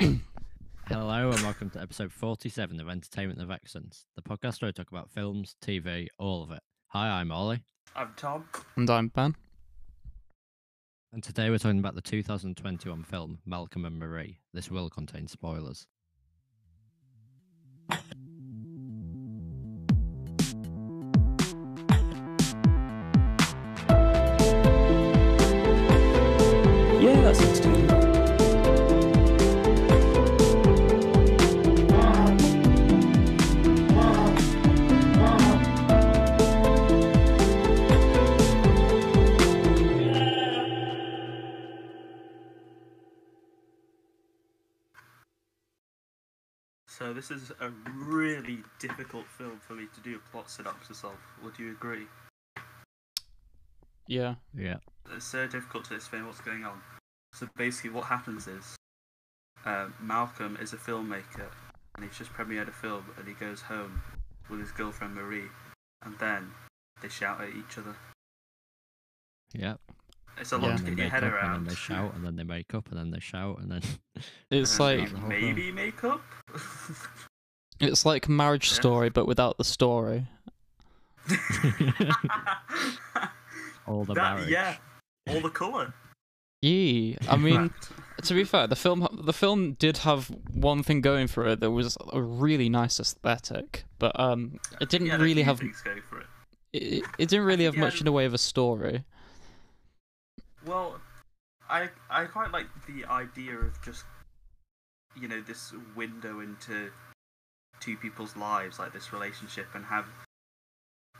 Hello and welcome to episode 47 of Entertainment of Excellence, the podcast where I talk about films, TV, all of it. Hi, I'm Ollie, I'm Tom. And I'm Ben. and today we're talking about the 2021 film Malcolm and Marie. This will contain spoilers. Yeah, that's interesting. This is a really difficult film for me to do a plot synopsis of. Would you agree? Yeah. Yeah. It's so difficult to explain what's going on. So basically, what happens is uh, Malcolm is a filmmaker, and he's just premiered a film, and he goes home with his girlfriend Marie, and then they shout at each other. Yeah. It's a Yeah. lot And to get your head up, around. and then they shout, and then they make up, and then they shout, and then. It's And like maybe make up. it's like Marriage Yeah. Story but without the story. all the That- marriage. yeah, all the colour. Yeah, I mean, to be fair, the film the film did have one thing going for it that was a really nice aesthetic, but um, it didn't a really have it. it, it didn't really have much in the way of a story. Well, I I quite like the idea of just you know this window into two people's lives, like this relationship, and have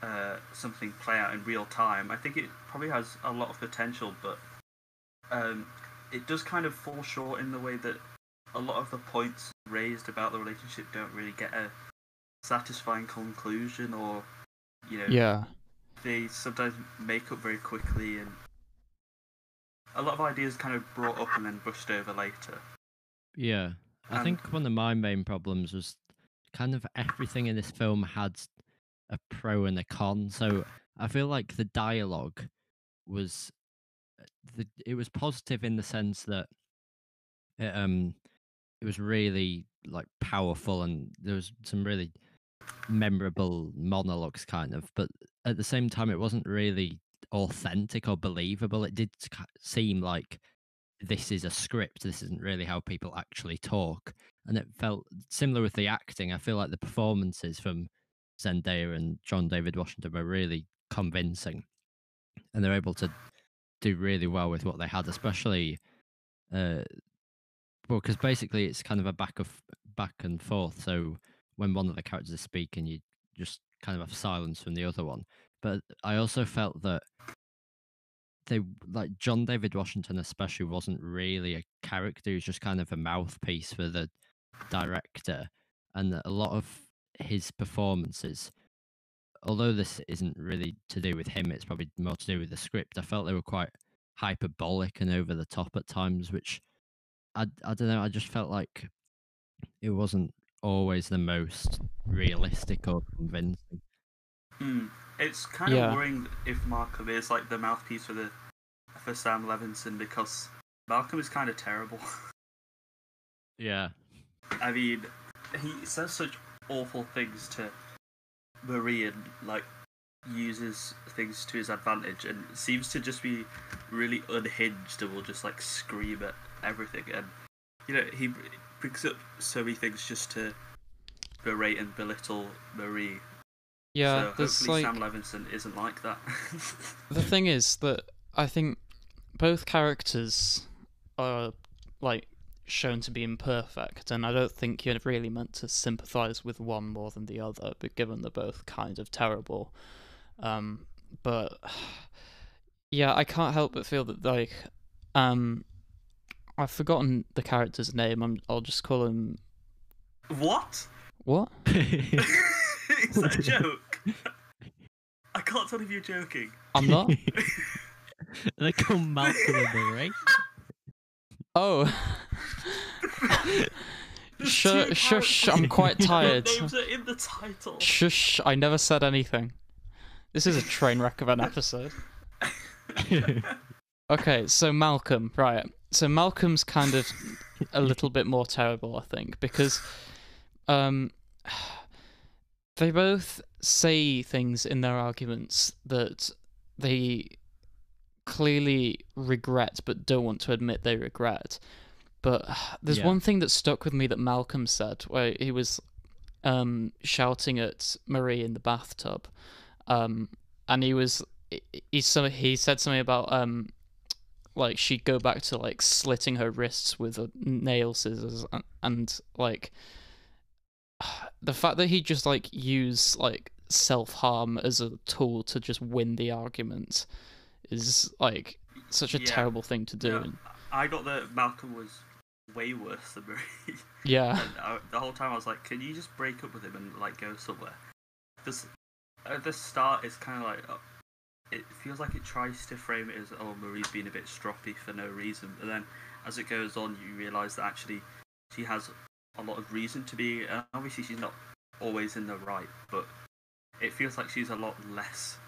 uh, something play out in real time. I think it probably has a lot of potential, but um, it does kind of fall short in the way that a lot of the points raised about the relationship don't really get a satisfying conclusion, or you know, Yeah. they sometimes make up very quickly and a lot of ideas kind of brought up and then brushed over later. Yeah. I And- think one of my main problems was kind of everything in this film had a pro and a con. So I feel like the dialogue was uh, the it was positive in the sense that it, um it was really like powerful and there was some really memorable monologues kind of but at the same time it wasn't really authentic or believable it did seem like this is a script. This isn't really how people actually talk. And it felt similar with the acting. I feel like the performances from Zendaya and John David Washington were really convincing. And they're able to do really well with what they had, especially uh well, because basically it's kind of a back of back and forth. So when one of the characters is speaking, you just kind of have silence from the other one. But I also felt that they like John David Washington especially wasn't really a character. He was just kind of a mouthpiece for the director, and a lot of his performances. Although this isn't really to do with him, it's probably more to do with the script. I felt they were quite hyperbolic and over the top at times, which I I don't know. I just felt like it wasn't always the most realistic or convincing. Hmm. It's kind Yeah. of worrying if Malcolm is like the mouthpiece for the for Sam Levinson because Malcolm is kind of terrible. Yeah, I mean, he says such awful things to Marie and like uses things to his advantage and seems to just be really unhinged and will just like scream at everything and you know he b- brings up so many things just to berate and belittle Marie. Yeah, so there's like Sam Levinson isn't like that. the thing is that I think both characters are like shown to be imperfect, and I don't think you're really meant to sympathize with one more than the other, but given they're both kind of terrible. Um, but yeah, I can't help but feel that like um, I've forgotten the character's name. I'm I'll just call him what? what? Is that a joke? I can't tell if you're joking. I'm not. they call Malcolm and Marie. Oh. There's Shush, two shush, I'm quite tired. names are in the title. Shush, I never said anything. This is a train wreck of an episode. Okay, so Malcolm, right. so Malcolm's kind of a little bit more terrible, I think, because um, they both say things in their arguments that they clearly regret but don't want to admit they regret. But there's Yeah. one thing that stuck with me that Malcolm said, where he was um, shouting at Marie in the bathtub, um, and he was he some, he said something about um, like she'd go back to like slitting her wrists with a nail scissors and, and like the fact that he just like used like self harm as a tool to just win the argument is like such a Yeah. terrible thing to do. Yeah, I got that Malcolm was way worse than Marie. yeah. I, the whole time I was like, can you just break up with him and like go somewhere? This at the start, it's kind of like uh, it feels like it tries to frame it as oh Marie's being a bit stroppy for no reason, but then as it goes on, you realise that actually she has a lot of reason to be. And obviously, she's not always in the right, but it feels like she's a lot less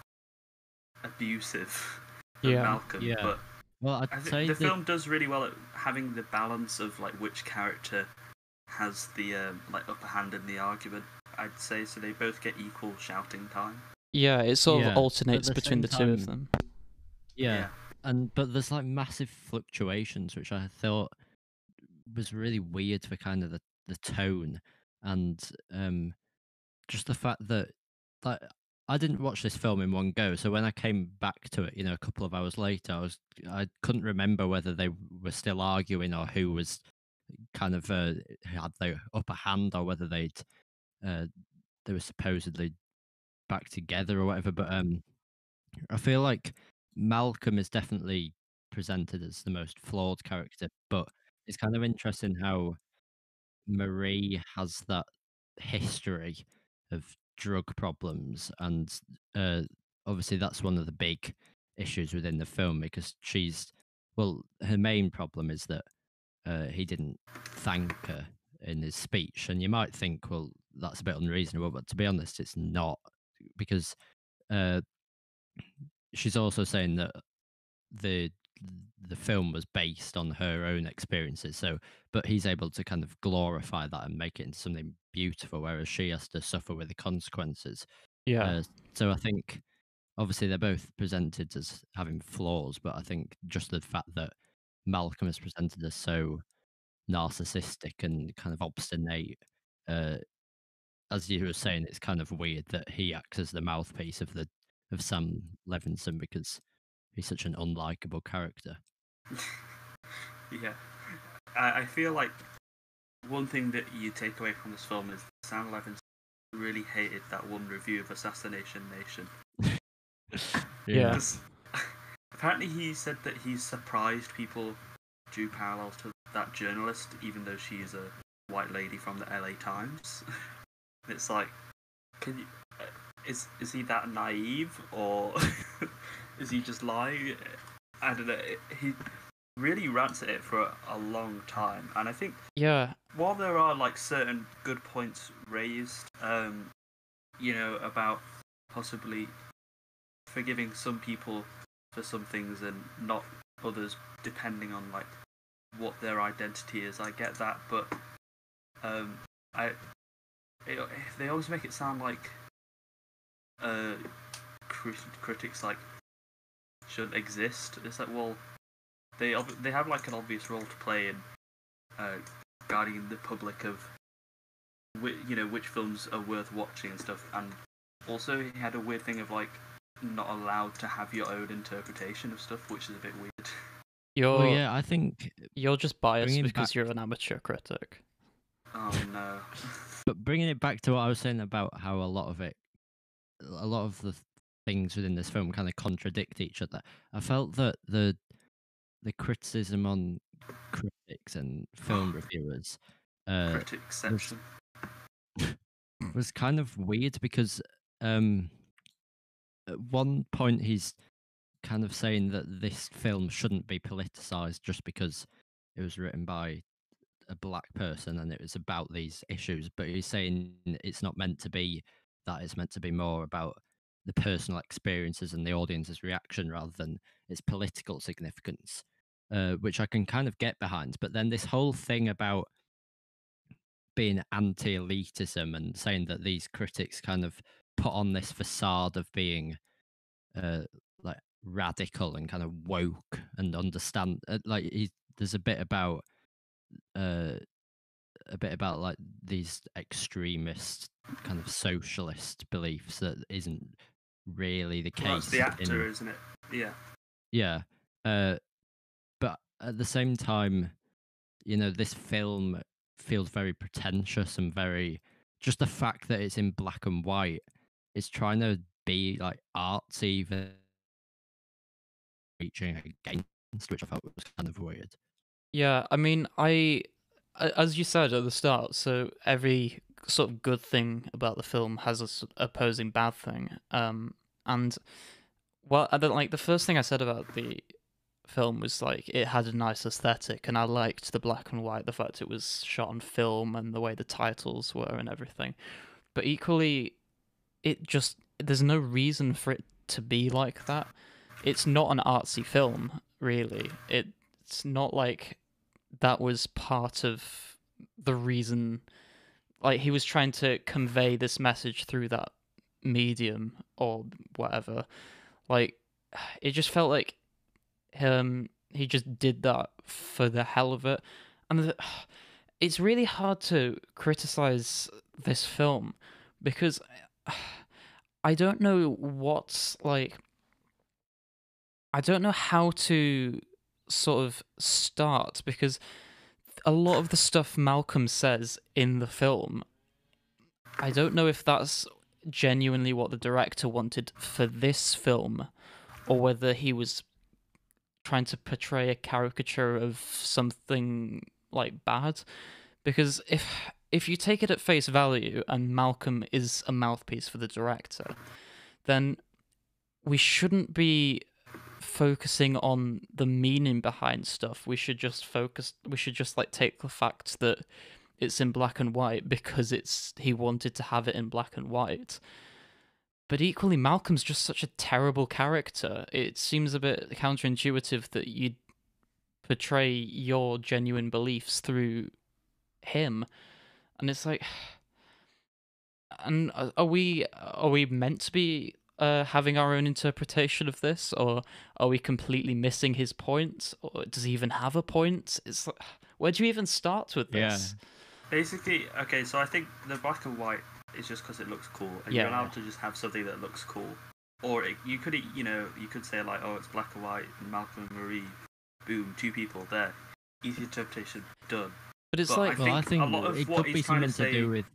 abusive than Yeah. Malcolm. Yeah. But Well, I'd I think say the that, film does really well at having the balance of like which character has the um, like upper hand in the argument. I'd say so. They both get equal shouting time. Yeah, it sort Yeah, of alternates the between the same two of time- them. yeah, and but there's like massive fluctuations, which I thought was really weird for kind of the the tone and um just the fact that like I didn't watch this film in one go, so when I came back to it, you know, a couple of hours later, I was I couldn't remember whether they were still arguing or who was kind of uh, had the upper hand or whether they'd uh, they were supposedly back together or whatever. But um, I feel like Malcolm is definitely presented as the most flawed character, but it's kind of interesting how Marie has that history of drug problems, and uh, obviously that's one of the big issues within the film because she's well, her main problem is that uh, he didn't thank her in his speech, and you might think, well, that's a bit unreasonable, but to be honest, it's not because uh, she's also saying that the the film was based on her own experiences so but he's able to kind of glorify that and make it into something beautiful whereas she has to suffer with the consequences Yeah. uh, so i think obviously they're both presented as having flaws but i think just the fact that malcolm is presented as so narcissistic and kind of obstinate uh, as you were saying it's kind of weird that he acts as the mouthpiece of the of sam levinson because he's such an unlikable character yeah, I, I feel like one thing that you take away from this film is Sam Levinson really hated that one review of Assassination Nation. Yeah. 'Cause apparently he said that he's surprised people drew parallels to that journalist, even though she is a white lady from the LA Times. it's like, can you? uh, Is is he that naive, or is he just lying? I don't know. He really rants at it for a, long time, and I think Yeah. while there are like certain good points raised, um, you know, about possibly forgiving some people for some things and not others, depending on like what their identity is. I get that, but um, I it, they always make it sound like uh, crit- critics like shouldn't exist. It's like, well, they they have like an obvious role to play in uh, guiding the public of whi- you know which films are worth watching and stuff. And also, he had a weird thing of like not allowed to have your own interpretation of stuff, which is a bit weird. You're well yeah i think you're just biased because back- you're an amateur critic. Oh no. but bringing it back to what i was saying about how a lot of it a lot of the things within this film kind of contradict each other i felt that the the criticism on critics and film reviewers uh section. was kind of weird because um at one point he's kind of saying that this film shouldn't be politicized just because it was written by a black person and it was about these issues but he's saying it's not meant to be that it's meant to be more about the personal experiences and the audience's reaction rather than its political significance uh, which I can kind of get behind. But then this whole thing about being anti-elitism and saying that these critics kind of put on this facade of being uh, like radical and kind of woke and understand uh, like he, there's a bit about uh a bit about like these extremist kind of socialist beliefs that isn't really the case. Well, the actor, in, isn't it? Yeah. Yeah. Uh, at the same time, you know, this film feels very pretentious and very just the fact that it's in black and white is trying to be like artsy even reaching against which I felt was kind of weird. Yeah, I mean, I as you said at the start, so every sort of good thing about the film has a opposing bad thing. Um, and well, like the first thing I said about the film was like it had a nice aesthetic, and I liked the black and white, the fact it was shot on film, and the way the titles were and everything. But equally, it just there's no reason for it to be like that. It's not an artsy film, really. It, It's not like that was part of the reason like he was trying to convey this message through that medium or whatever like it just felt like um he just did that for the hell of it. And the, it's really hard to criticize this film because i don't know what's like i don't know how to sort of start because a lot of the stuff Malcolm says in the film, I don't know if that's genuinely what the director wanted for this film or whether he was trying to portray a caricature of something like bad because if if you take it at face value and Malcolm is a mouthpiece for the director then we shouldn't be focusing on the meaning behind stuff. We should just focus. We should just like take the fact that it's in black and white because it's he wanted to have it in black and white. But equally, Malcolm's just such a terrible character. It seems a bit counterintuitive that you'd portray your genuine beliefs through him, and it's like, and are we are we meant to be uh, having our own interpretation of this, or are we completely missing his point? Or does he even have a point? It's like, where do you even start with this? Yeah. Basically, okay, so I think the black and white is just because it looks cool, and Yeah. you're allowed to just have something that looks cool. Or it, you could, you know, you could say like, oh, it's black and white, and Malcolm and Marie, boom, two people there, easy interpretation, done. But it's But I like, Well, I think think a lot of it could be he's trying to something to do with.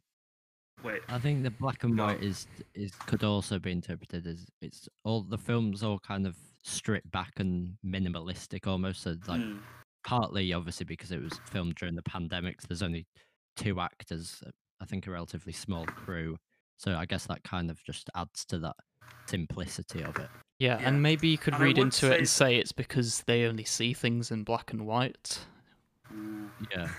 Wait, I think the black and Go white is is could also be interpreted as it's all the films all kind of stripped back and minimalistic almost. So like hmm, partly obviously because it was filmed during the pandemic. So there's only two actors, I think a relatively small crew. So I guess that kind of just adds to that simplicity of it. yeah, yeah. and maybe you could And read would into it and say- say it's because they only see things in black and white. ooh. Yeah.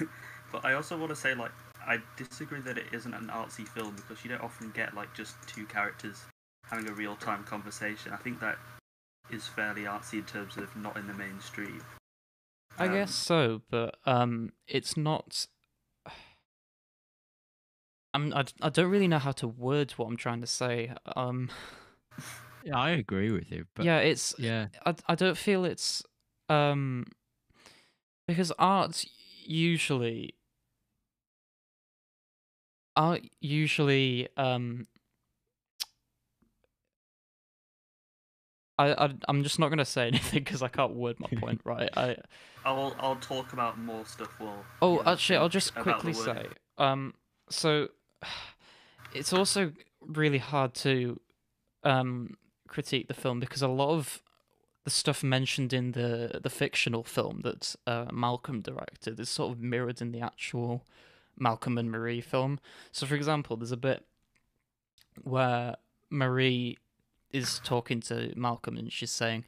But I also want to say, like, I disagree that it isn't an artsy film because you don't often get like just two characters having a real time conversation. I think that is fairly artsy in terms of not in the mainstream. I Um, guess so, but um, it's not. I'm. I, I don't really know how to word what I'm trying to say. Um. Yeah, I agree with you. But yeah, it's. yeah, I. I don't feel it's. Um. Because art usually. Art usually. Um. I, I I'm just not gonna say anything because I can't word my point right. I I'll I'll talk about more stuff. While Oh, actually, I'll just quickly say, um, so it's also really hard to um critique the film because a lot of the stuff mentioned in the the fictional film that uh, Malcolm directed is sort of mirrored in the actual Malcolm and Marie film. So, for example, there's a bit where Marie is talking to Malcolm and she's saying,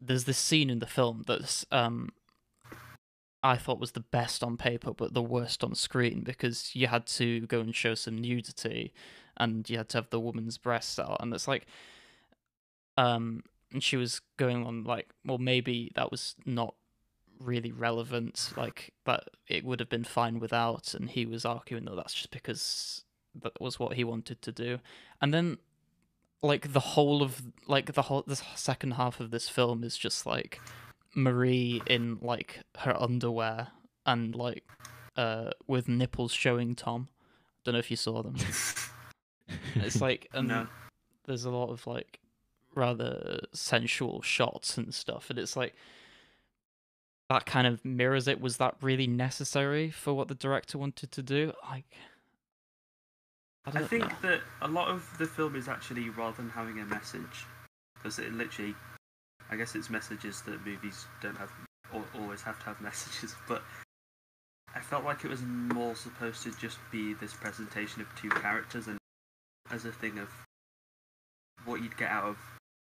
"There's this scene in the film that's um." I thought was the best on paper, but the worst on screen because you had to go and show some nudity, and you had to have the woman's breasts out, and it's like, um, and she was going on like, well, maybe that was not really relevant, like that it would have been fine without, and he was arguing that that's just because that was what he wanted to do. And then like the whole of like the whole the second half of this film is just like Marie in like her underwear and like uh with nipples showing Tom. I don't know if you saw them. it's like and No. there's a lot of like rather sensual shots and stuff and it's like that kind of mirrors it was that really necessary for what the director wanted to do like I, I think know. that a lot of the film is actually rather than having a message, because it literally, I guess it's messages that movies don't have or always have to have messages. But I felt like it was more supposed to just be this presentation of two characters, and as a thing of what you'd get out of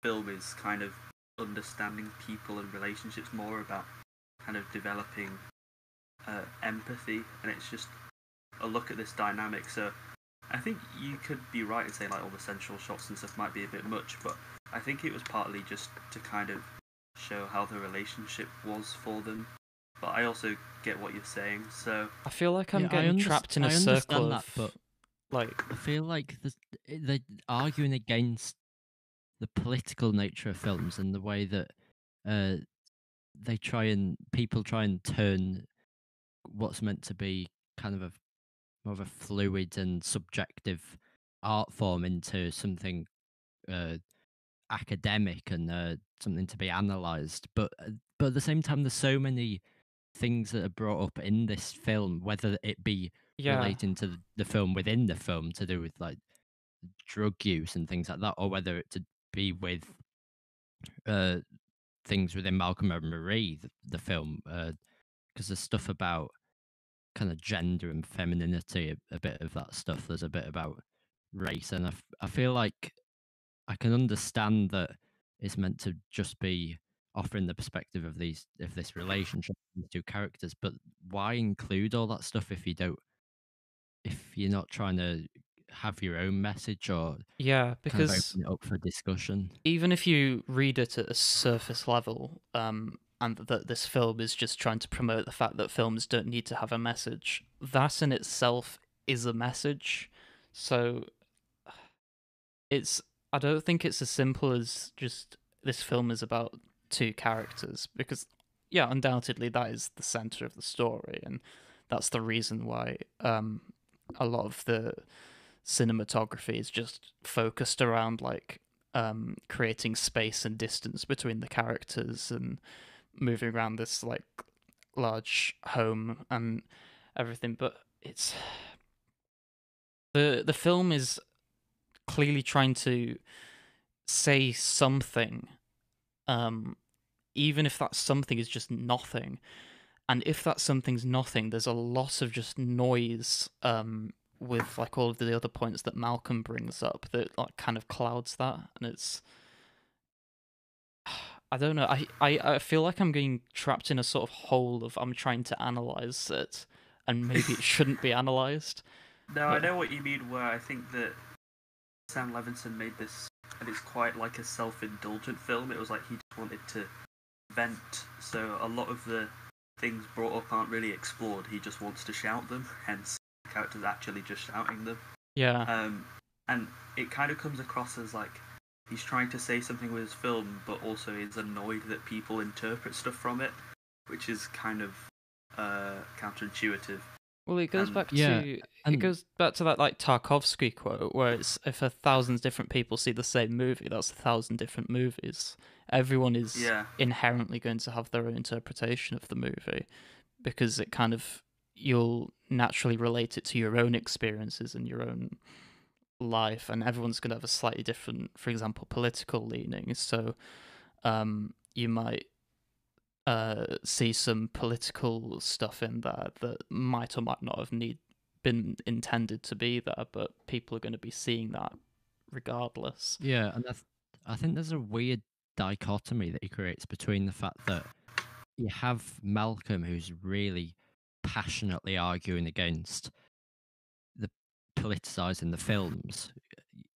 film is kind of understanding people and relationships more about kind of developing uh, empathy, and it's just a look at this dynamic. So I think you could be right in saying like all the sensual shots and stuff might be a bit much, but I think it was partly just to kind of show how the relationship was for them. But I also get what you're saying. So I feel like I'm Yeah, getting underst- trapped in a I understand circle that, of but like I feel like the, they're arguing against the political nature of films and the way that uh, they try and people try and turn what's meant to be kind of a more of a fluid and subjective art form into something uh, academic and uh, something to be analysed. But uh, but at the same time, there's so many things that are brought up in this film, whether it be yeah relating to the, film within the film to do with like drug use and things like that, or whether it to be with uh things within Malcolm and Marie, the, the film, because there's stuff about kind of gender and femininity, a, a bit of that stuff. There's a bit about race, and I, f- I feel like I can understand that it's meant to just be offering the perspective of these of this relationship these two characters but why include all that stuff if you don't if you're not trying to have your own message or yeah kind of because open it up for discussion? even if you read it at a surface level um and that this film is just trying to promote the fact that films don't need to have a message that in itself is a message. So it's i don't think it's as simple as just this film is about two characters because yeah undoubtedly that is the center of the story and that's the reason why um a lot of the cinematography is just focused around like um creating space and distance between the characters and moving around this like large home and everything but it's the the film is clearly trying to say something um even if that something is just nothing. And if that something's nothing there's a lot of just noise um with like all of the other points that Malcolm brings up that like kind of clouds that. And it's I don't know. I, I I feel like I'm getting trapped in a sort of hole of I'm trying to analyze it and maybe it shouldn't be analyzed. No, I know what you mean. Where I think that Sam Levinson made this, and it's quite like a self-indulgent film. It was like he just wanted to vent, so a lot of the things brought up aren't really explored. He just wants to shout them, hence the characters actually just shouting them. yeah Um, and it kind of comes across as like he's trying to say something with his film, but also is annoyed that people interpret stuff from it, which is kind of uh, counterintuitive. Well, it goes Um, back yeah, to it goes back to that like Tarkovsky quote, where it's if a thousand different people see the same movie, that's a thousand different movies. Everyone is Yeah, inherently going to have their own interpretation of the movie because it kind of you'll naturally relate it to your own experiences and your own life, and everyone's going to have a slightly different, for example, political leanings. So, um, you might uh, see some political stuff in there that might or might not have need been intended to be there, but people are going to be seeing that regardless. Yeah, and I, think there's a weird dichotomy that he creates between the fact that you have Malcolm, who's really passionately arguing against the politicizing the films,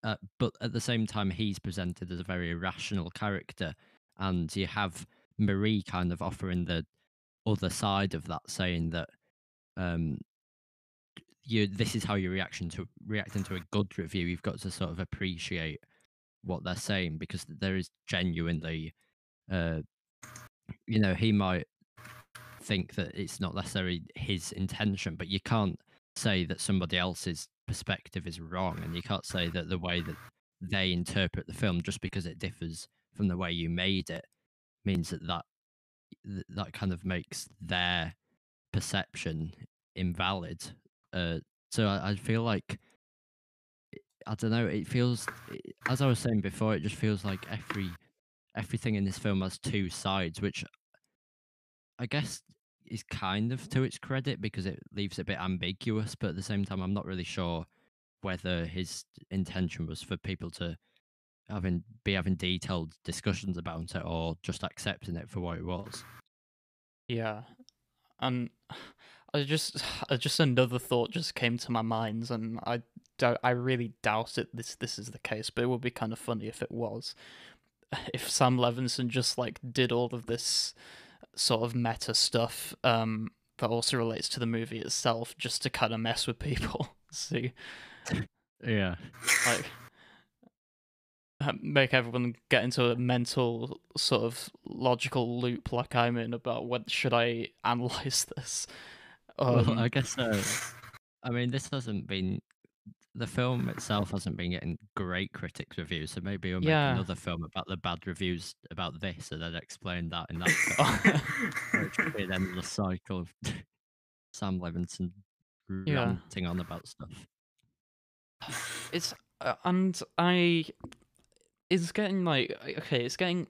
uh, but at the same time, he's presented as a very irrational character, and you have Marie kind of offering the other side of that, saying that um, you this is how you reaction to reacting to a good review. You've got to sort of appreciate what they're saying because there is genuinely, uh, you know, he might think that it's not necessarily his intention, but you can't say that somebody else's perspective is wrong, and you can't say that the way that they interpret the film just because it differs from the way you made it means that that that kind of makes their perception invalid. Uh, so I, I feel like I don't know. It feels, as I was saying before, it just feels like every everything in this film has two sides, which I guess is kind of to its credit because it leaves it a bit ambiguous. But at the same time, I'm not really sure whether his intention was for people to having be having detailed discussions about it or just accepting it for what it was. Yeah, and I just just another thought just came to my mind, and I don't, I really doubt it. This this is the case, but it would be kind of funny if it was. If Sam Levinson just like did all of this sort of meta stuff um, that also relates to the movie itself, just to kind of mess with people. See, yeah, like make everyone get into a mental sort of logical loop like I'm in about when should I analyze this. Um, well, I guess so. I mean, this hasn't been the film itself hasn't been getting great critics reviews, so maybe we'll make yeah. another film about the bad reviews about this, and then explain that in that. film. it should be an endless cycle of Sam Levinson yeah. ranting on about stuff. It's uh, and I it's getting like okay, it's getting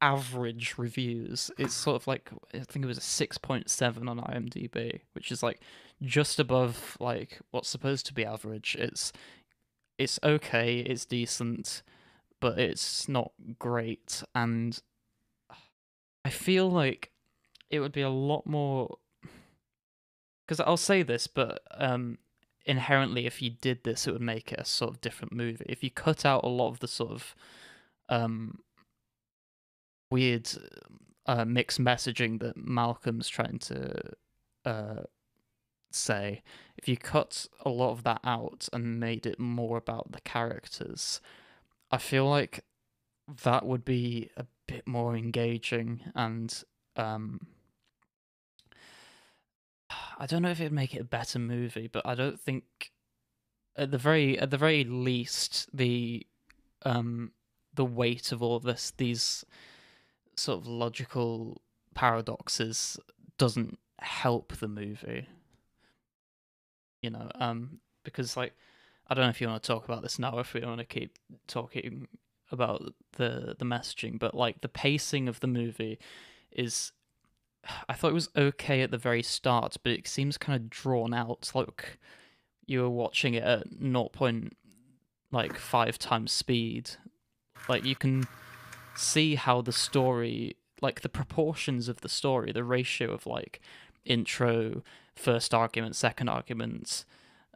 average reviews. It's sort of like I think it was a six point seven on IMDb, which is like just above like what's supposed to be average. It's it's okay, it's decent, but it's not great. And I feel like it would be a lot more because I'll say this, but um, inherently, if you did this, it would make it a sort of different movie. If you cut out a lot of the sort of um, weird uh, mixed messaging that Malcolm's trying to uh, say, if you cut a lot of that out and made it more about the characters, I feel like that would be a bit more engaging and um, I don't know if it'd make it a better movie, but I don't think at the very at the very least the um the weight of all of this these sort of logical paradoxes doesn't help the movie. You know, um because like I don't know if you want to talk about this now if we want to keep talking about the the messaging, but like the pacing of the movie is I thought it was okay at the very start, but it seems kind of drawn out. Like you were watching it at 0. Point, like five times speed. Like you can see how the story, like the proportions of the story, the ratio of like intro, first argument, second argument,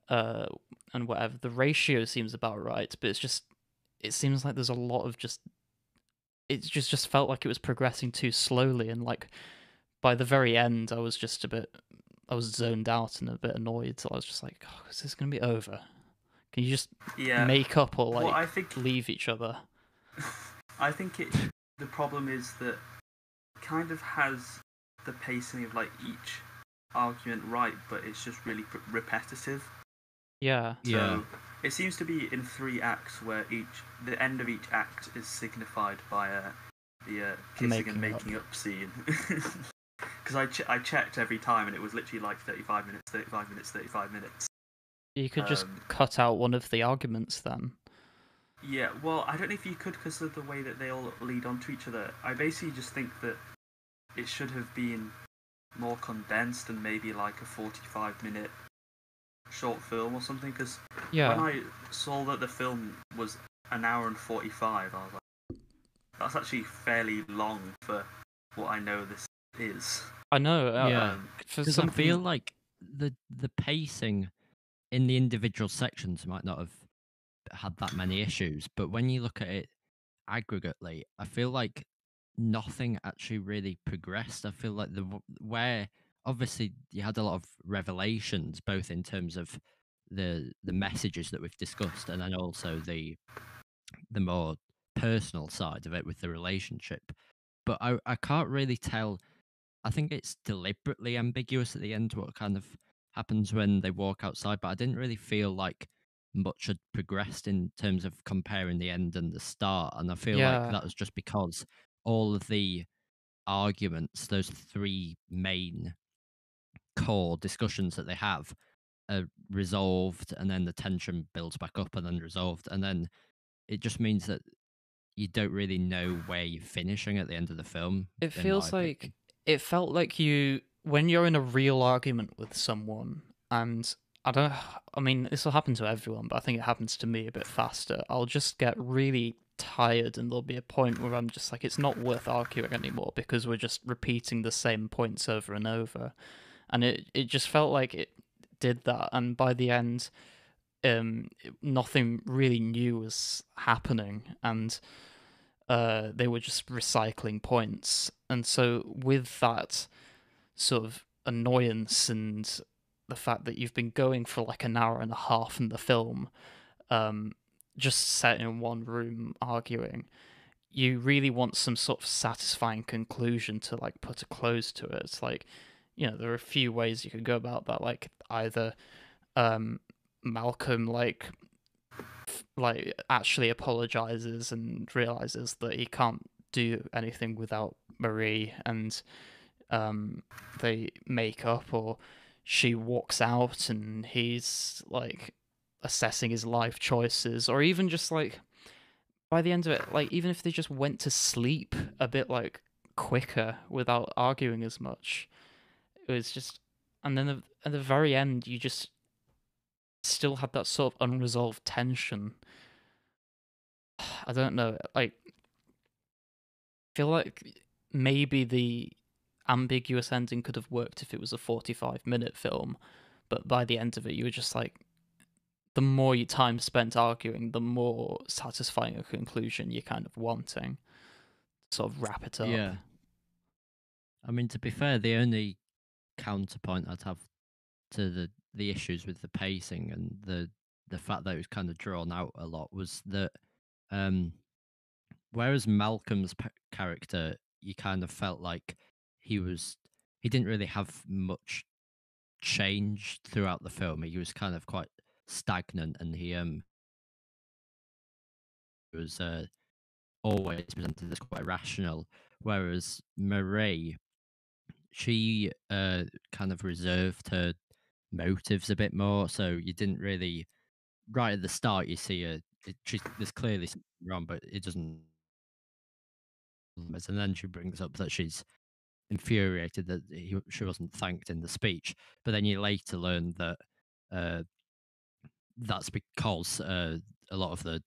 uh, and whatever. The ratio seems about right, but it's just it seems like there's a lot of just it just just felt like it was progressing too slowly and like by the very end, I was just a bit, I was zoned out and a bit annoyed. So I was just like, oh, is this going to be over? Can you just yeah. make up or like well, I think, leave each other? I think it. The problem is that kind of has the pacing of like each argument right, but it's just really repetitive. Yeah. So yeah. It seems to be in three acts where each the end of each act is signified by a the uh, kissing making and making up, up scene. because I ch- I checked every time and it was literally like 35 minutes, 35 minutes, 35 minutes. You could just um, cut out one of the arguments then. Yeah, well, I don't know if you could because of the way that they all lead on to each other. I basically just think that it should have been more condensed and maybe like a 45 minute short film or something because yeah. when I saw that the film was an hour and 45, I was like, that's actually fairly long for what I know this is. I know. Uh, yeah, because something... I feel like the the pacing in the individual sections might not have had that many issues, but when you look at it aggregately, I feel like nothing actually really progressed. I feel like the where obviously you had a lot of revelations, both in terms of the the messages that we've discussed, and then also the the more personal side of it with the relationship. But I I can't really tell. I think it's deliberately ambiguous at the end what kind of happens when they walk outside. But I didn't really feel like much had progressed in terms of comparing the end and the start. And I feel Yeah. like that was just because all of the arguments, those three main core discussions that they have, are resolved, and then the tension builds back up and then resolved. And then it just means that you don't really know where you're finishing at the end of the film. It feels like opinion. It felt like you when you're in a real argument with someone and I don't I mean this will happen to everyone but I think it happens to me a bit faster. I'll just get really tired and there'll be a point where I'm just like it's not worth arguing anymore because we're just repeating the same points over and over. And it it just felt like it did that and by the end um nothing really new was happening and uh, they were just recycling points. And so, with that sort of annoyance and the fact that you've been going for like an hour and a half in the film, um, just sat in one room arguing, you really want some sort of satisfying conclusion to like put a close to it. It's like, you know, there are a few ways you could go about that. Like either um, Malcolm like like actually apologizes and realizes that he can't do anything without Marie and um they make up or she walks out and he's like assessing his life choices or even just like by the end of it like even if they just went to sleep a bit like quicker without arguing as much it was just and then the, at the very end you just still had that sort of unresolved tension. I don't know, like feel like maybe the ambiguous ending could have worked if it was a 45 minute film, but by the end of it you were just like the more time spent arguing, the more satisfying a conclusion you're kind of wanting. Sort of wrap it up. Yeah. I mean, to be fair, the only counterpoint I'd have to the the issues with the pacing and the the fact that it was kind of drawn out a lot was that um whereas Malcolm's p- character you kind of felt like he was he didn't really have much change throughout the film. He was kind of quite stagnant and he um was uh always presented as quite rational. Whereas Marie she uh kind of reserved her motives a bit more. So you didn't really right at the start you see a it, she's there's clearly something wrong, but it doesn't. And then she brings up that she's infuriated that he, she wasn't thanked in the speech. But then you later learn that uh, that's because uh, a lot of the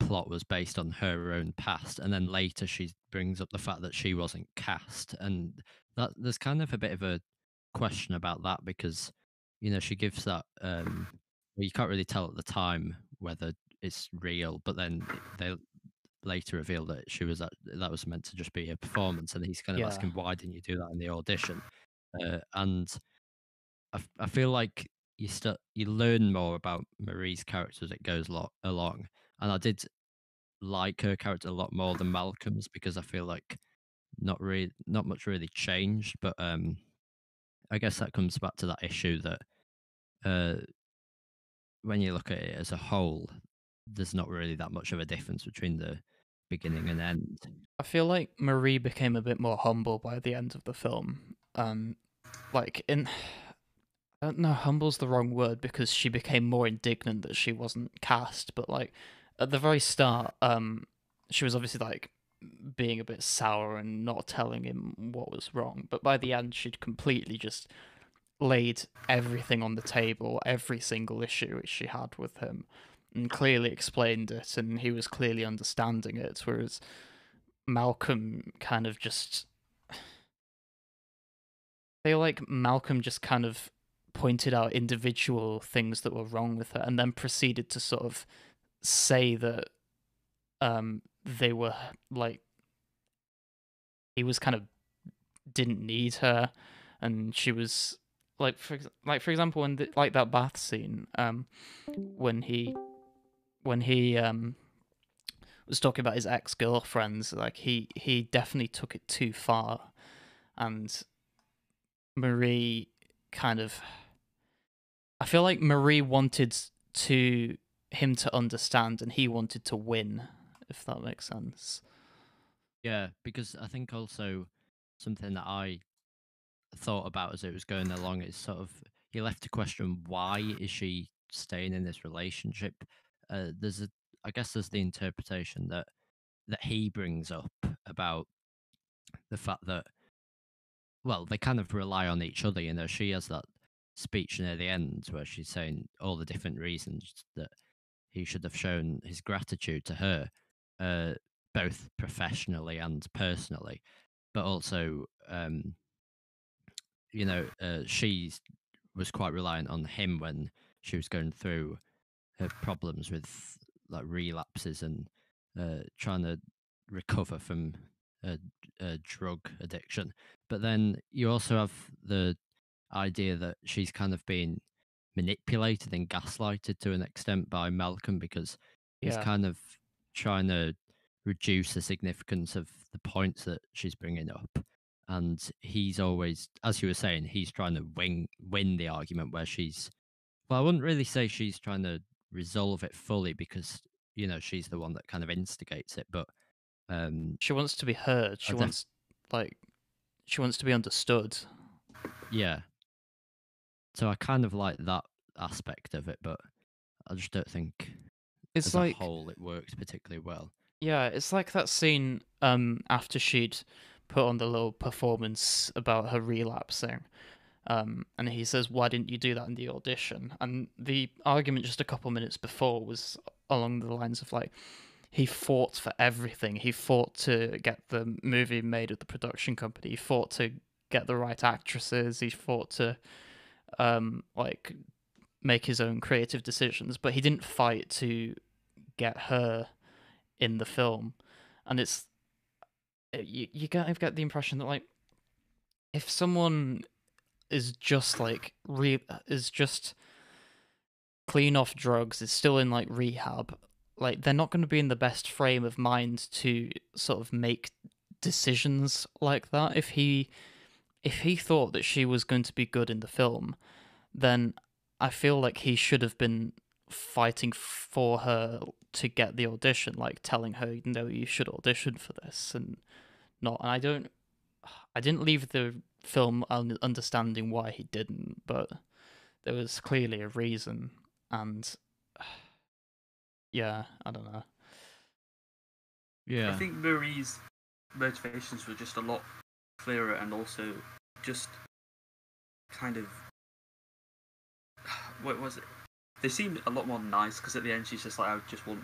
plot was based on her own past, and then later she brings up the fact that she wasn't cast, and that there's kind of a bit of a question about that because you know she gives that um well you can't really tell at the time whether it's real but then they later reveal that she was that that was meant to just be a performance and he's kind of Yeah. asking why didn't you do that in the audition uh, and i feel like you start you learn more about marie's character as it goes lo- along and i did like her character a lot more than malcolm's because i feel like not really not much really changed but um I guess that comes back to that issue that uh, when you look at it as a whole, there's not really that much of a difference between the beginning and end. I feel like Marie became a bit more humble by the end of the film. Um, like in, I don't know, humble's the wrong word because she became more indignant that she wasn't cast. But like at the very start, um, she was obviously like being a bit sour and not telling him what was wrong. But by the end, she'd completely just laid everything on the table, every single issue which she had with him, and clearly explained it, and he was clearly understanding it. Whereas Malcolm kind of just feel like Malcolm just kind of pointed out individual things that were wrong with her and then proceeded to sort of say that um they were like he was kind of didn't need her, and she was like for like for example when the, like that bath scene um when he when he um was talking about his ex girlfriends like he he definitely took it too far. And Marie kind of I feel like Marie wanted to him to understand and he wanted to win if that makes sense. Yeah, because I think also something that I thought about as it was going along is sort of he left to question why is she staying in this relationship. Uh, there's a, I guess there's the interpretation that that he brings up about the fact that, well, they kind of rely on each other. You know, she has that speech near the end where she's saying all the different reasons that he should have shown his gratitude to her, uh, both professionally and personally, but also, um, you know, uh, she was quite reliant on him when she was going through her problems with like relapses and uh, trying to recover from a, a drug addiction. But then you also have the idea that she's kind of been manipulated and gaslighted to an extent by Malcolm because he's yeah kind of trying to reduce the significance of the points that she's bringing up. And he's always, as you were saying, he's trying to win win the argument where she's. Well, I wouldn't really say she's trying to resolve it fully because you know she's the one that kind of instigates it, but um, she wants to be heard she def- wants like she wants to be understood yeah. So I kind of like that aspect of it, but I just don't think it's as like a whole it works particularly well. Yeah, it's like that scene um after she'd put on the little performance about her relapsing. Um and he says, Why didn't you do that in the audition? And the argument just a couple minutes before was along the lines of like he fought for everything. He fought to get the movie made at the production company. He fought to get the right actresses. He fought to um like make his own creative decisions, but he didn't fight to get her in the film, and it's Uh, you you kind of get the impression that like if someone is just like re is just clean off drugs, is still in like rehab, like they're not going to be in the best frame of mind to sort of make decisions like that. If he if he thought that she was going to be good in the film, then I feel like he should have been fighting for her to get the audition, like telling her, no, you should audition for this and not. And I don't, I didn't leave the film understanding why he didn't, but there was clearly a reason. And yeah, I don't know. Yeah. I think Marie's motivations were just a lot clearer and also just kind of what was it? They seemed a lot more nice because at the end she's just like, I just want,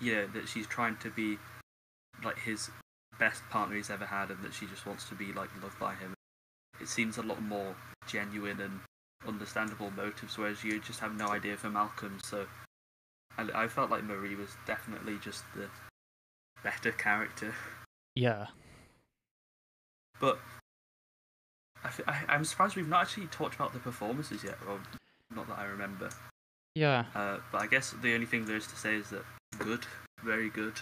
you know, that she's trying to be like his best partner he's ever had, and that she just wants to be like loved by him. It seems a lot more genuine and understandable motives, whereas you just have no idea for Malcolm. So I, I felt like Marie was definitely just the better character. Yeah. But I, am surprised we've not actually talked about the performances yet, or not that I remember. Yeah. Uh, but I guess the only thing there is to say is that good, very good.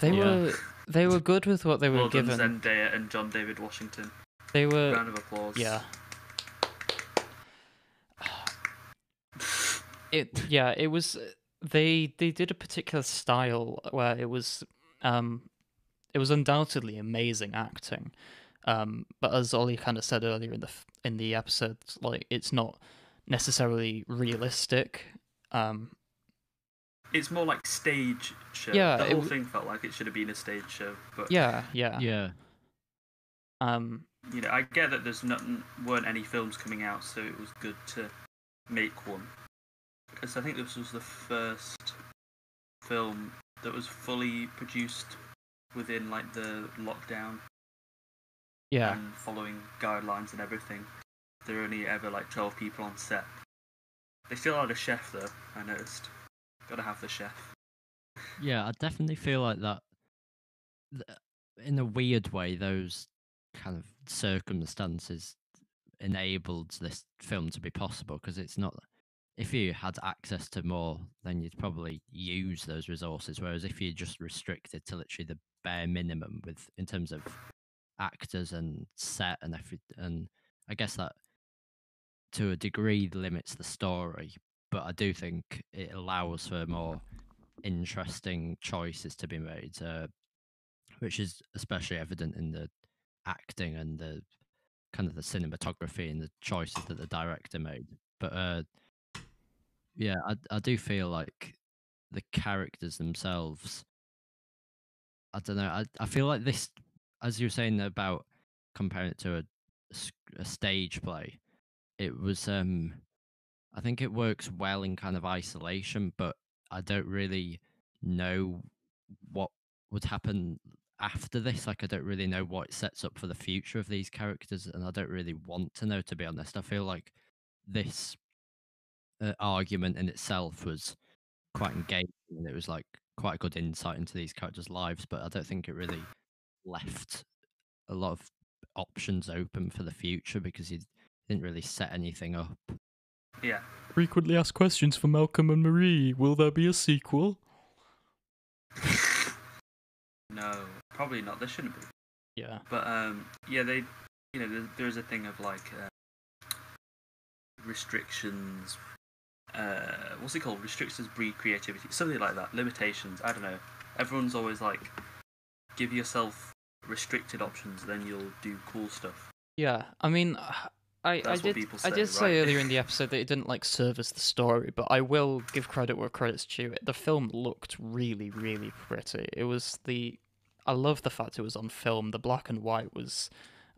They Yeah. were they were good with what they were well done, given. Zendaya and John David Washington. They were Round of applause. Yeah. It yeah, it was they they did a particular style where it was um it was undoubtedly amazing acting. Um but as Ollie kind of said earlier in the in the episode like it's not necessarily realistic. Um It's more like stage show. Yeah, the whole w- thing felt like it should have been a stage show. But yeah, yeah. yeah. Um you know, I get that there's not weren't any films coming out, so it was good to make one. Because I think this was the first film that was fully produced within like the lockdown yeah. and following guidelines and everything. There were only ever like 12 people on set. They still had a chef though, I noticed. Gotta have the chef. Yeah, I definitely feel like that. in a weird way, those kind of circumstances enabled this film to be possible because it's not. If you had access to more, then you'd probably use those resources. Whereas if you're just restricted to literally the bare minimum with in terms of actors and set and every and I guess that to a degree limits the story, but I do think it allows for more interesting choices to be made, uh, which is especially evident in the acting and the kind of the cinematography and the choices that the director made. But uh, yeah, I I do feel like the characters themselves. I don't know. I I feel like this, as you were saying about comparing it to a, a stage play, it was um, I think it works well in kind of isolation, but I don't really know what would happen after this. Like, I don't really know what it sets up for the future of these characters, and I don't really want to know, to be honest. I feel like this uh, argument in itself was quite engaging, and it was like quite a good insight into these characters' lives, but I don't think it really left a lot of options open for the future because he didn't really set anything up. Yeah. Frequently asked questions for Malcolm and Marie. Will there be a sequel? No, probably not. There shouldn't be. Yeah. But um, yeah, they, you know, there, there's a thing of like uh, restrictions. Uh, what's it called? Restrictions breed creativity, something like that. Limitations. I don't know. Everyone's always like, give yourself restricted options, then you'll do cool stuff. Yeah, I mean, I, I That's did people I say, did say earlier in the episode that it didn't like service the story, but I will give credit where credit's due. The film looked really, really pretty. It was the I love the fact it was on film. The black and white was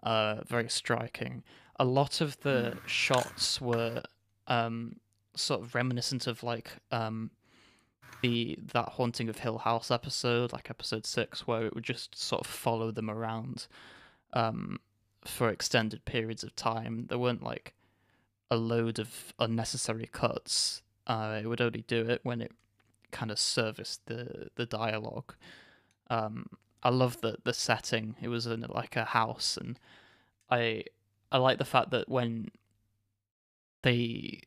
uh, very striking. A lot of the shots were um, sort of reminiscent of like um, the that haunting of Hill House episode, like episode six, where it would just sort of follow them around um, for extended periods of time. There weren't like a load of unnecessary cuts. Uh, it would only do it when it kind of serviced the the dialogue. Um, I love the the setting. It was in like a house, and I I like the fact that when they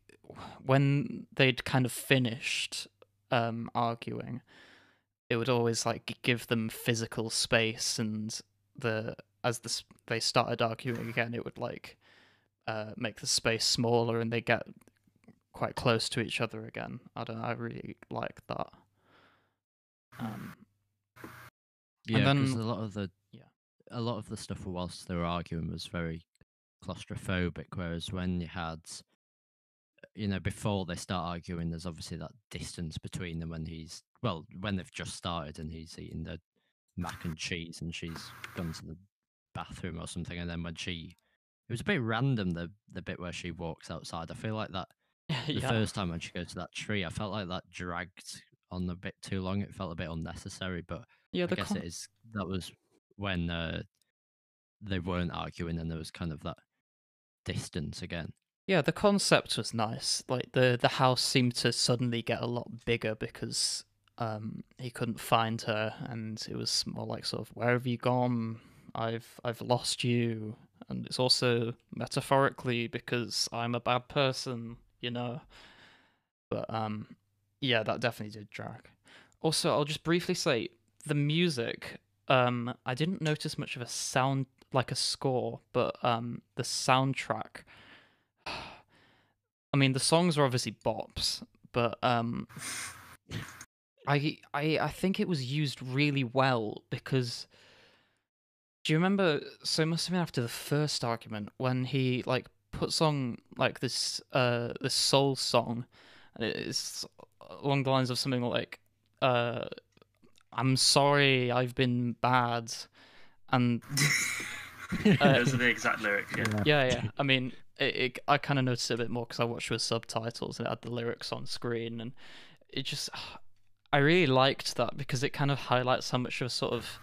when they'd kind of finished um, arguing, it would always like give them physical space, and the as the they started arguing again, it would like uh, make the space smaller, and they get quite close to each other again. I don't. know, I really like that. Um, Yeah, because a lot of the yeah. a lot of the stuff whilst they were arguing was very claustrophobic. Whereas when you had, you know, before they start arguing, there's obviously that distance between them when he's well, when they've just started and he's eating the mac and cheese and she's gone to the bathroom or something, and then when she, it was a bit random the the bit where she walks outside. I feel like that the yeah. first time when she goes to that tree, I felt like that dragged on a bit too long. It felt a bit unnecessary, but yeah, I the guess con- it is. That was when uh, they weren't arguing, and there was kind of that distance again. Yeah, the concept was nice. Like the the house seemed to suddenly get a lot bigger because um he couldn't find her and it was more like sort of where have you gone? I've I've lost you. And it's also metaphorically because I'm a bad person, you know. But um yeah, that definitely did drag. Also, I'll just briefly say the music um I didn't notice much of a sound like a score, but um the soundtrack I mean, the songs are obviously bops, but um, I I I think it was used really well because. Do you remember? So it must have been after the first argument when he like puts on like this uh this soul song, and it's along the lines of something like uh, "I'm sorry, I've been bad," and Uh, Those are the exact lyrics. Yeah. yeah, yeah. I mean, it, it, I kind of noticed it a bit more because I watched with subtitles and it had the lyrics on screen, and it just, I really liked that because it kind of highlights how much of a sort of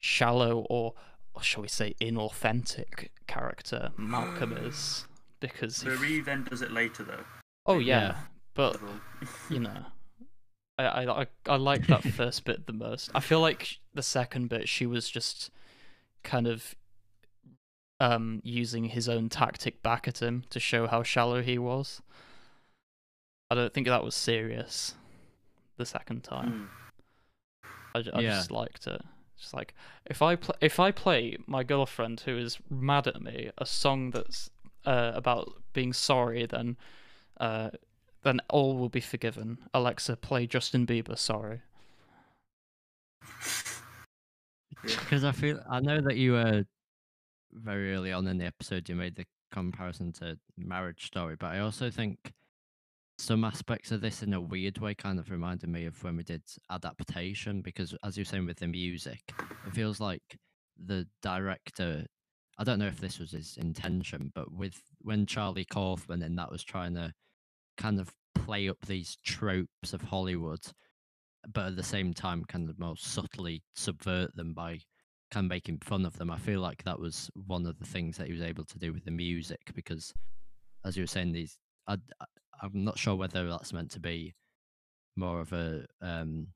shallow or, or shall we say, inauthentic character Malcolm is. Because, if- Marie then does it later though. oh yeah, Yeah. but you know, I I I, I like that first bit the most. I feel like the second bit she was just kind of um using his own tactic back at him to show how shallow he was. I don't think that was serious the second time. Mm. I, I Yeah. just liked it. Just like if I pl- if I play my girlfriend who is mad at me a song that's uh, about being sorry, then uh, then all will be forgiven. Alexa, play Justin Bieber "Sorry." Because I feel I know that you were very early on in the episode you made the comparison to Marriage Story, but I also think some aspects of this in a weird way kind of reminded me of when we did adaptation because as you're saying with the music, it feels like the director I don't know if this was his intention, but with when Charlie Kaufman and that was trying to kind of play up these tropes of Hollywood, but at the same time kind of more subtly subvert them by kind of making fun of them. I feel like that was one of the things that he was able to do with the music because, as you were saying, these I, I'm not sure whether that's meant to be more of a um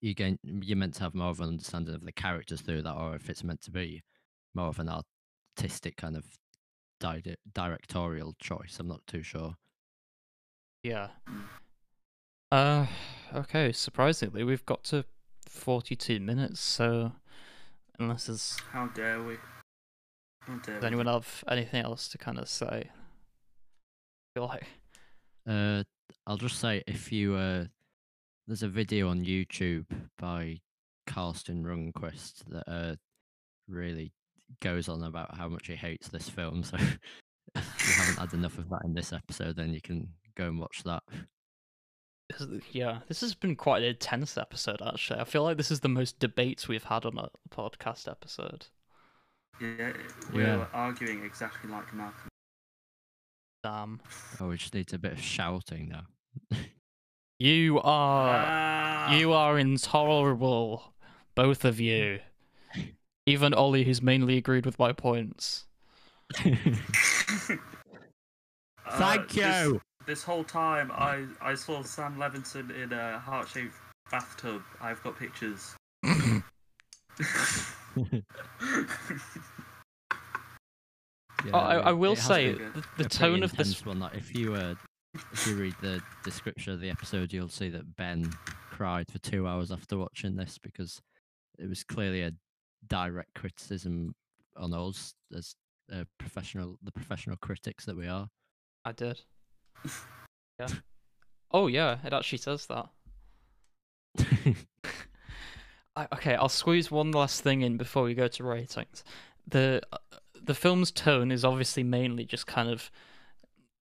you gain you're meant to have more of an understanding of the characters through that, or if it's meant to be more of an artistic kind of di- directorial choice. I'm not too sure. Yeah. Uh, okay. Surprisingly, we've got to forty-two minutes. So, unless there's How dare we? How dare does we? anyone have anything else to kind of say, I feel like Uh, I'll just say if you uh, there's a video on YouTube by Karsten Runquist that uh really goes on about how much he hates this film. So if you haven't had enough of that in this episode, then you can go and watch that. Yeah, this has been quite an intense episode, actually. I feel like this is the most debates we've had on a podcast episode. Yeah, we're Yeah. arguing exactly like Malcolm. Damn. Oh, we just need a bit of shouting now. You are. Ah! You are intolerable. Both of you. Even Ollie, who's mainly agreed with my points. Uh, Thank this- you. This, whole time, I I saw Sam Levinson in a heart-shaped bathtub. I've got pictures. Oh, I, I will say, the, the tone of this. one. Like if you uh, if you read the description of the episode, you'll see that Ben cried for two hours after watching this because it was clearly a direct criticism on us as uh, professional, the professional critics that we are. I did. Yeah. Oh, yeah, it actually says that. I, okay, I'll squeeze one last thing in before we go to ratings. The uh, the film's tone is obviously mainly just kind of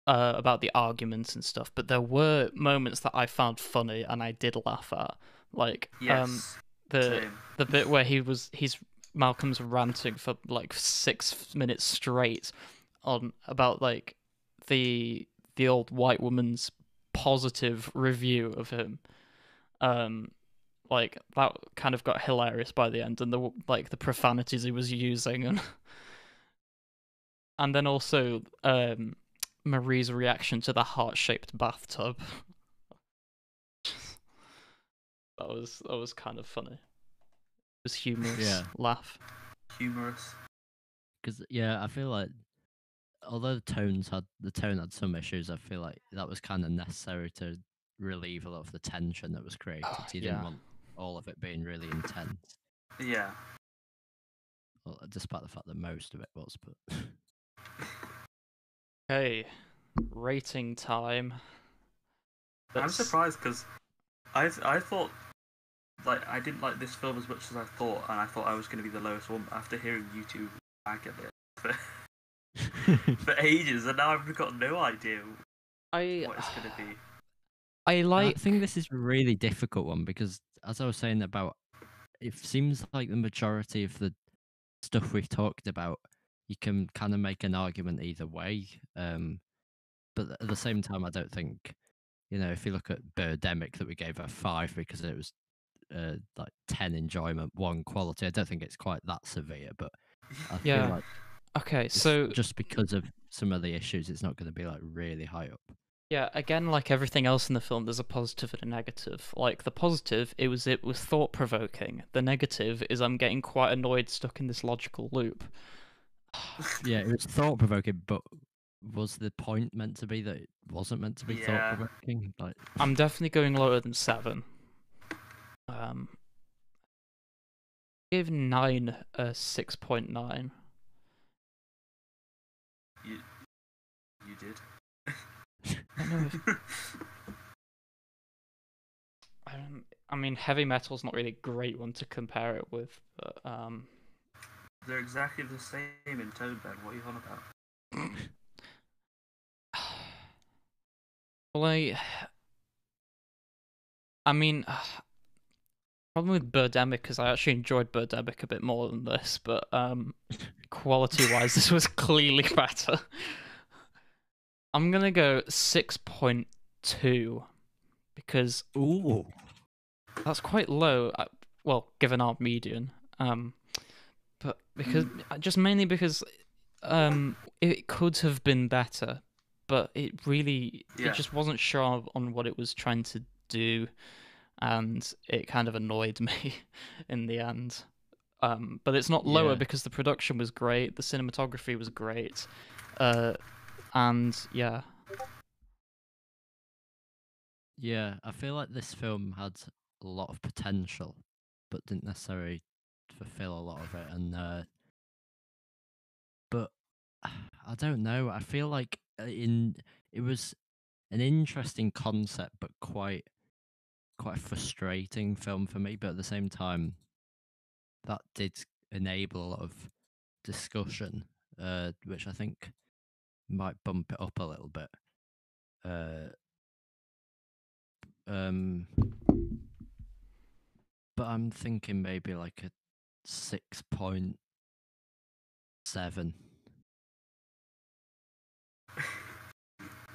uh, about the arguments and stuff, but there were moments that I found funny and I did laugh at, like yes. um the same. the bit where he was he's Malcolm's ranting for like six minutes straight on about like the the old white woman's positive review of him um like that kind of got hilarious by the end and the like the profanities he was using and and then also um Marie's reaction to the heart-shaped bathtub that was that was kind of funny it was humorous Yeah. laugh humorous. Because yeah, I feel like although the tones had the tone had some issues, I feel like that was kind of necessary to relieve a lot of the tension that was created. Oh, you yeah. didn't want all of it being really intense, Yeah. well, despite the fact that most of it was. But okay rating time I'm surprised because I I thought like I didn't like this film as much as I thought, and I thought I was going to be the lowest one after hearing you two bag at it for, for ages, and now I've got no idea I what it's going to be. I like I think this is a really difficult one because, as I was saying about, it seems like the majority of the stuff we've talked about, you can kind of make an argument either way. Um, but at the same time, I don't think, you know, if you look at Birdemic, that we gave a five because it was uh, like ten enjoyment, one quality. I don't think it's quite that severe, but I Yeah. feel like okay so just because of some of the issues, it's not going to be like really high up. Yeah, again, like everything else in the film, there's a positive and a negative. Like the positive, it was it was thought provoking. The negative is I'm getting quite annoyed, stuck in this logical loop. Yeah, it was thought provoking, but was the point meant to be that it wasn't meant to be Yeah. thought provoking? Like, I'm definitely going lower than seven. Um, give nine a six point nine. You, you did. I don't know if I don't. I mean, heavy metal's not really a great one to compare it with, but um, They're exactly the same in tone, Ben. What are you on about? well, I, I mean, problem with Birdemic is I actually enjoyed Birdemic a bit more than this, but um, quality-wise, this was clearly better. I'm gonna go six point two because ooh, that's quite low. uh, Well, given our median, um, but because uh, just mainly because um, it could have been better, but it really Yeah. it just wasn't sure on what it was trying to do, and it kind of annoyed me in the end. Um, but it's not lower Yeah. because the production was great, the cinematography was great, uh, and yeah, yeah. I feel like this film had a lot of potential, but didn't necessarily fulfill a lot of it. And uh, but I don't know. I feel like uh, in it was an interesting concept, but quite quite a frustrating film for me. But at the same time, that did enable a lot of discussion, uh, which I think might bump it up a little bit. Uh, um, but I'm thinking maybe like a six point seven.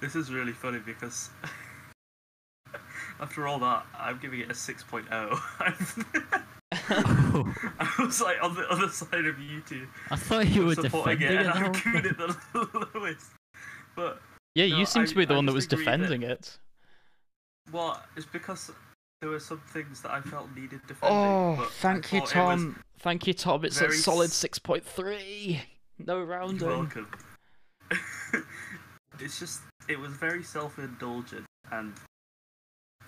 This is really funny because after all that, I'm giving it a 6.0. Oh, I was like on the other side of you two, I thought you were supporting defending it, it. and the I'm whole giving it the lowest. But yeah, No, you seem I- to be the I one that was just agree that- defending it. well, it's because there were some things that I felt needed defending. Oh, but I thank you, thought it was- Tom. Thank you, Tom. It's a solid six point three. No You're rounding. welcome. it's just it was very self-indulgent, and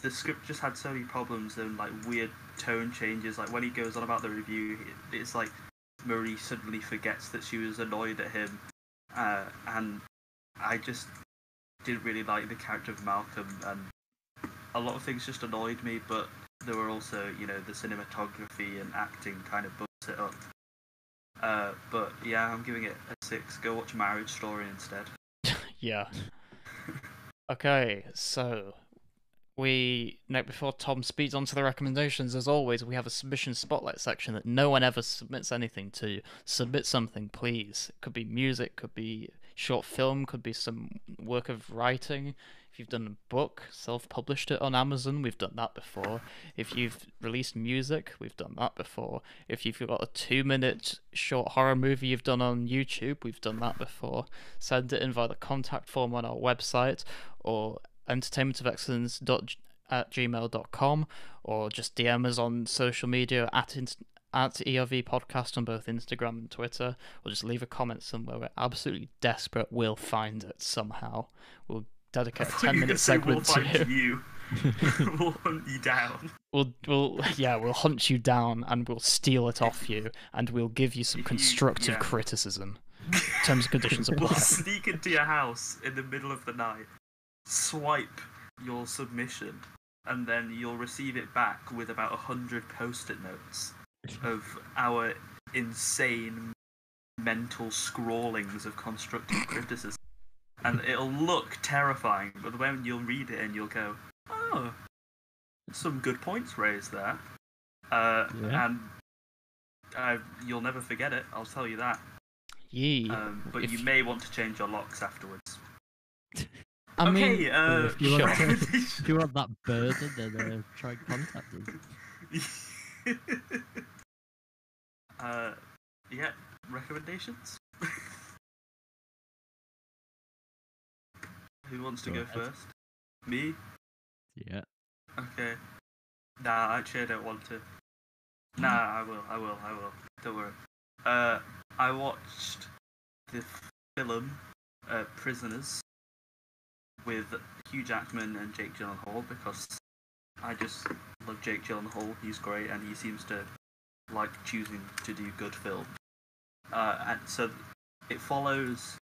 the script just had so many problems and like weird tone changes. Like when he goes on about the review, it's like Marie suddenly forgets that she was annoyed at him, uh, and I just didn't really like the character of Malcolm, and a lot of things just annoyed me. But there were also, you know, the cinematography and acting kind of bumps it up. Uh, but yeah, I'm giving it a six. Go watch Marriage Story instead. Yeah. Okay, so we note before Tom speeds on to the recommendations, as always, we have a submission spotlight section that no one ever submits anything to. Submit something, please. It could be music, could be short film, could be some work of writing. If you've done a book, self-published it on Amazon, we've done that before. If you've released music, we've done that before. If you've got a two-minute short horror movie you've done on YouTube, we've done that before. Send it in via the contact form on our website or entertainmentofexcellence at gmail.com or just DM us on social media at inst- at ERV Podcast on both Instagram and Twitter, or just leave a comment somewhere. We're absolutely desperate. We'll find it somehow. We'll dedicate a I thought you ten minute gonna say we'll to you. we'll hunt you down. We'll, we'll, yeah, we'll hunt you down and we'll steal it off you, and we'll give you some constructive yeah. criticism. Terms and conditions apply. We'll sneak into your house in the middle of the night, swipe your submission, and then you'll receive it back with about a hundred post-it notes of our insane mental scrawlings of constructive criticism. And it'll look terrifying, but when you'll read it and you'll go, oh, some good points raised there. Uh, Yeah. And uh, you'll never forget it, I'll tell you that. Yee. Um, but If- you may want to change your locks afterwards. I okay, mean, uh, if, you want if you want that burden, then uh, try and contact us. uh, yeah, recommendations. Who wants to Go first? Me? Yeah. Okay. Nah, actually, I don't want to. Nah, I will. I will. I will. Don't worry. Uh, I watched the film uh, Prisoners with Hugh Jackman and Jake Gyllenhaal because I just love Jake Gyllenhaal. He's great, and he seems to like choosing to do good films. Uh, and so it follows.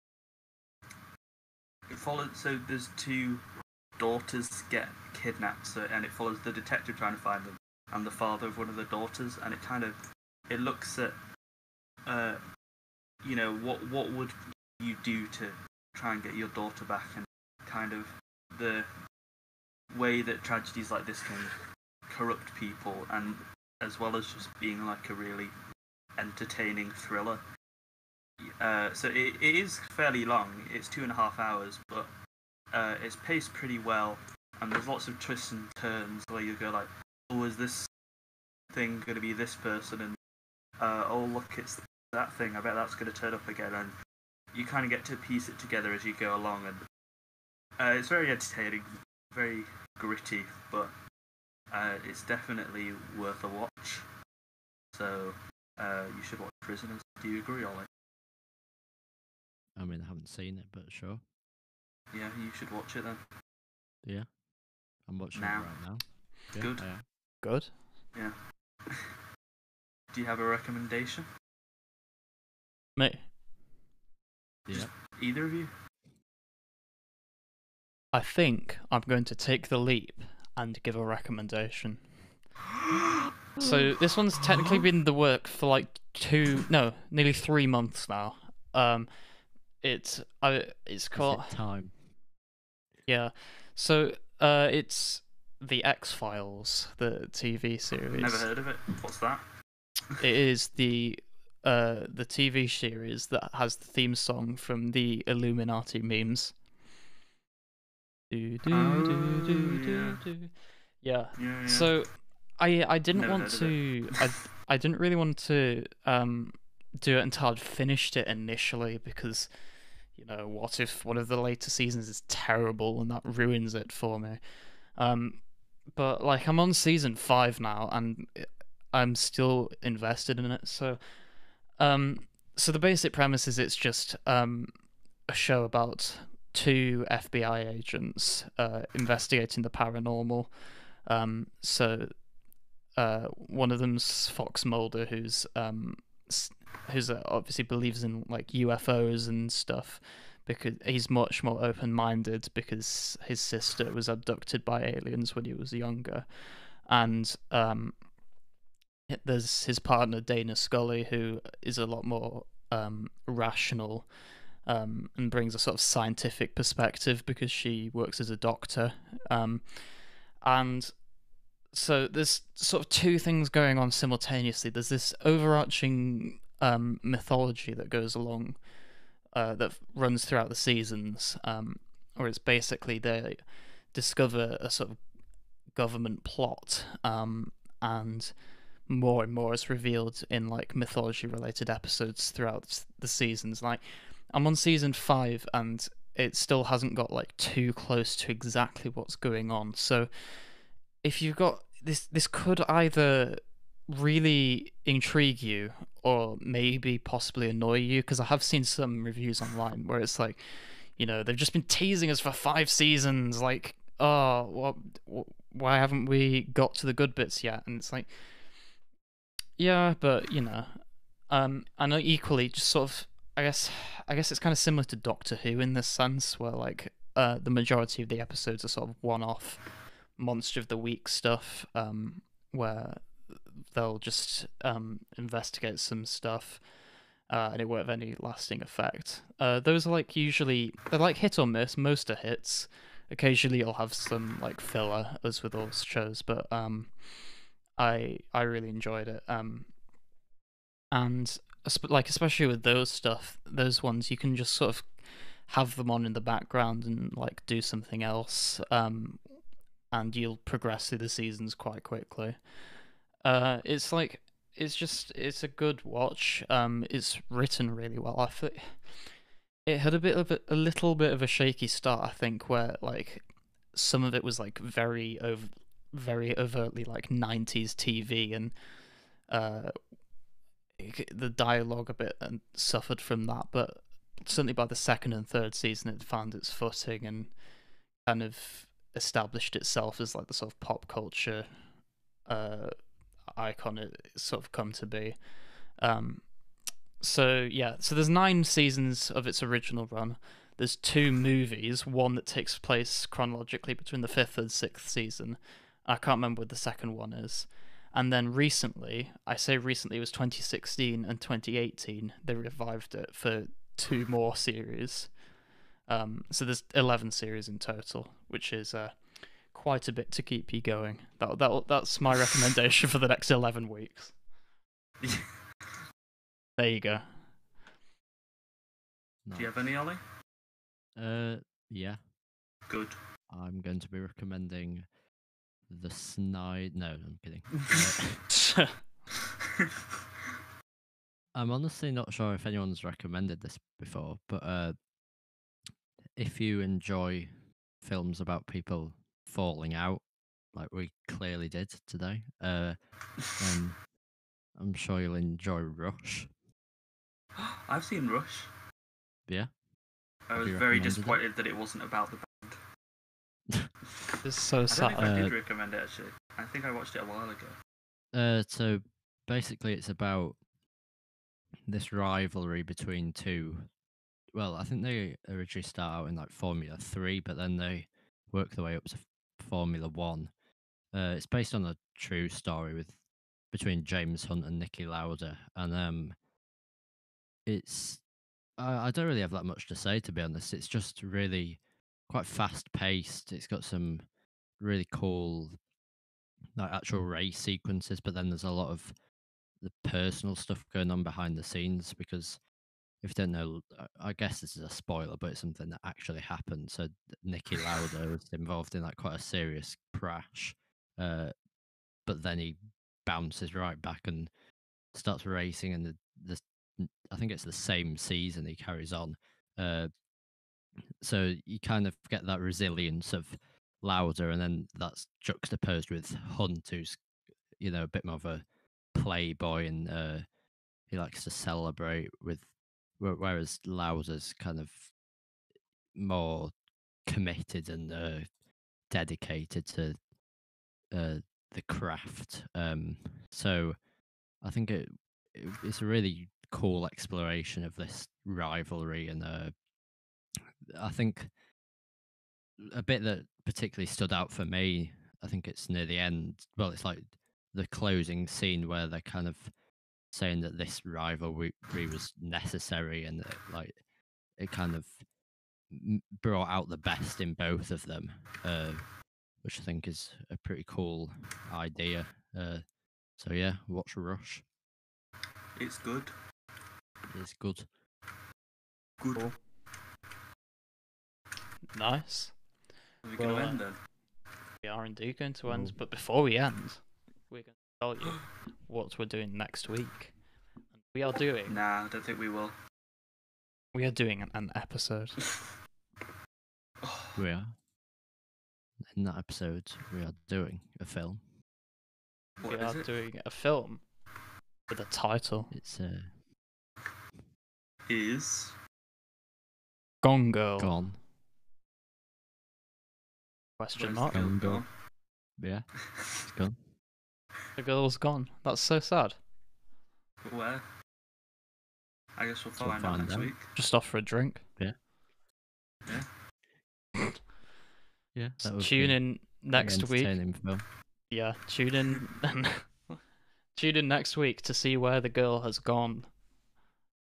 It follows. So there's two daughters get kidnapped, so, and it follows the detective trying to find them and the father of one of the daughters, and it kind of it looks at, uh, you know, what what would you do to try and get your daughter back, and kind of the way that tragedies like this can corrupt people, and as well as just being like a really entertaining thriller. Uh, so it, it is fairly long. It's two and a half hours, but uh, it's paced pretty well, and there's lots of twists and turns where you go like, "Oh, is this thing going to be this person?" and uh, "Oh, look, it's that thing. I bet that's going to turn up again." And you kind of get to piece it together as you go along, and uh, it's very entertaining, very gritty, but uh, it's definitely worth a watch. So you should watch Prisoners. Do you agree, Ollie? I mean, I haven't seen it, but sure. Yeah, you should watch it then. Yeah. I'm watching Now. it right now. Yeah, Good. I. Good. Yeah. Do you have a recommendation? Me. Yeah. Either of you? I think I'm going to take the leap and give a recommendation. So this one's technically been in the work for like two, no, nearly three months now. Um, it's I, it's called it time? yeah. So uh, it's the X Files, the TV series. Never heard of it. What's that? It is the uh the TV series that has the theme song from the Illuminati memes. Do, do, Oh, do, do, do, yeah. do. Yeah. Yeah, yeah. So I I didn't Never want to I I didn't really want to um do it until I'd finished it initially because you know what if one of the later seasons is terrible and that ruins it for me. Um but like I'm on season 5 now and I'm still invested in it. So um so the basic premise is it's just um a show about two FBI agents uh investigating the paranormal. Um so uh, one of them's Fox Mulder, who's um, who's uh, obviously believes in like UFOs and stuff, because he's much more open-minded because his sister was abducted by aliens when he was younger, and um, there's his partner Dana Scully, who is a lot more um, rational. Um, and brings a sort of scientific perspective because she works as a doctor, um, and so there's sort of two things going on simultaneously. There's this overarching um, mythology that goes along, uh, that runs throughout the seasons, um, where it's basically they discover a sort of government plot, um, and more and more is revealed in like mythology related episodes throughout the seasons. Like I'm on season five, and it still hasn't got like too close to exactly what's going on. So if you've got this this could either really intrigue you or maybe possibly annoy you? Because I have seen some reviews online where it's like you know they've just been teasing us for five seasons like oh what wh- why haven't we got to the good bits yet? And it's like yeah but you know um I know equally just sort of I guess I guess it's kind of similar to Doctor Who in this sense where like uh the majority of the episodes are sort of one off monster of the week stuff um where they'll just um investigate some stuff uh, and it won't have any lasting effect. Uh those are like usually they're like hit or miss. Most are hits. Occasionally you'll have some like filler as with all shows but um i i really enjoyed it um and like especially with those stuff those ones you can just sort of have them on in the background and like do something else um and you'll progress through the seasons quite quickly. Uh, it's like it's just it's a good watch. Um, it's written really well. I think it had a bit of a, a little bit of a shaky start. I think where like some of it was like very over, very overtly like 90s TV and uh, the dialogue a bit and suffered from that. But certainly by the second and third season, it found its footing and kind of established itself as like the sort of pop culture uh, icon it sort of come to be. Um, so yeah, so there's nine seasons of its original run. There's two movies, one that takes place chronologically between the fifth and sixth season. I can't remember what the second one is. And then recently, I say recently, it was 2016 and 2018. They revived it for two more series. Um, so there's 11 series in total, which is uh, quite a bit to keep you going. That that that's my recommendation for the next 11 weeks. There you go. Do you have any, Ollie? Uh, yeah. Good. I'm going to be recommending the Snide. No, I'm kidding. I'm honestly not sure if anyone's recommended this before, but uh, if you enjoy films about people falling out, like we clearly did today, uh, then I'm sure you'll enjoy Rush. I've seen Rush. Yeah. I was very recommended it? disappointed that it wasn't about the band. it's so I don't sad. think I did Uh, recommend it actually. I think I watched it a while ago. Uh, so basically, it's about this rivalry between two. Well, I think they originally start out in like Formula Three, but then they work their way up to F- Formula One. Uh, it's based on a true story with between James Hunt and Niki Lauda, and um, it's I, I don't really have that much to say to be honest. It's just really quite fast paced. It's got some really cool like actual race sequences, but then there's a lot of the personal stuff going on behind the scenes because if you don't know, I- I guess this is a spoiler, but it's something that actually happened. So Niki Lauda was involved in like quite a serious crash, uh, but then he bounces right back and starts racing, and the, the I think it's the same season he carries on. Uh, so you kind of get that resilience of Lauda, and then that's juxtaposed with Hunt, who's you know a bit more of a playboy, and uh, he likes to celebrate with, whereas Lauda's kind of more committed and uh, dedicated to uh, the craft. Um, so I think it, it it's a really cool exploration of this rivalry, and uh, I think a bit that particularly stood out for me. I think it's near the end. Well, it's like the closing scene where they're kind of saying that this rivalry was necessary and that, like it kind of brought out the best in both of them, uh, which I think is a pretty cool idea. Uh, so yeah, watch Rush. It's good. It's good. Good. Cool. Nice. Are we going to uh, end then? We are indeed going to end, Cool. but before we end, we're going to tell you what we're doing next week. We are doing Nah, I don't think we will. we are doing an, an episode. We are. In that episode, we are doing a film. we what is are it? doing a film with a title It's uh, Is Gone Girl gone. question mark. the Gone Girl. Yeah, it's gone. The girl's gone. That's so sad. But where? I guess we'll, we'll find, out next week. Just off for a drink. Yeah. Yeah. yeah. Tune in next week. Film. Yeah, tune in. tune in next week to see where the girl has gone.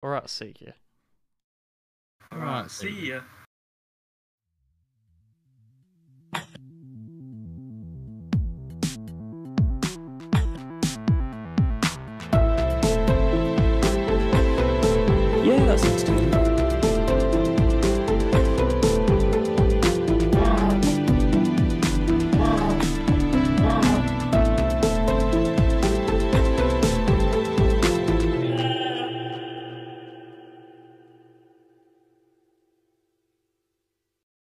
All right, see you. All right, see you. 2016.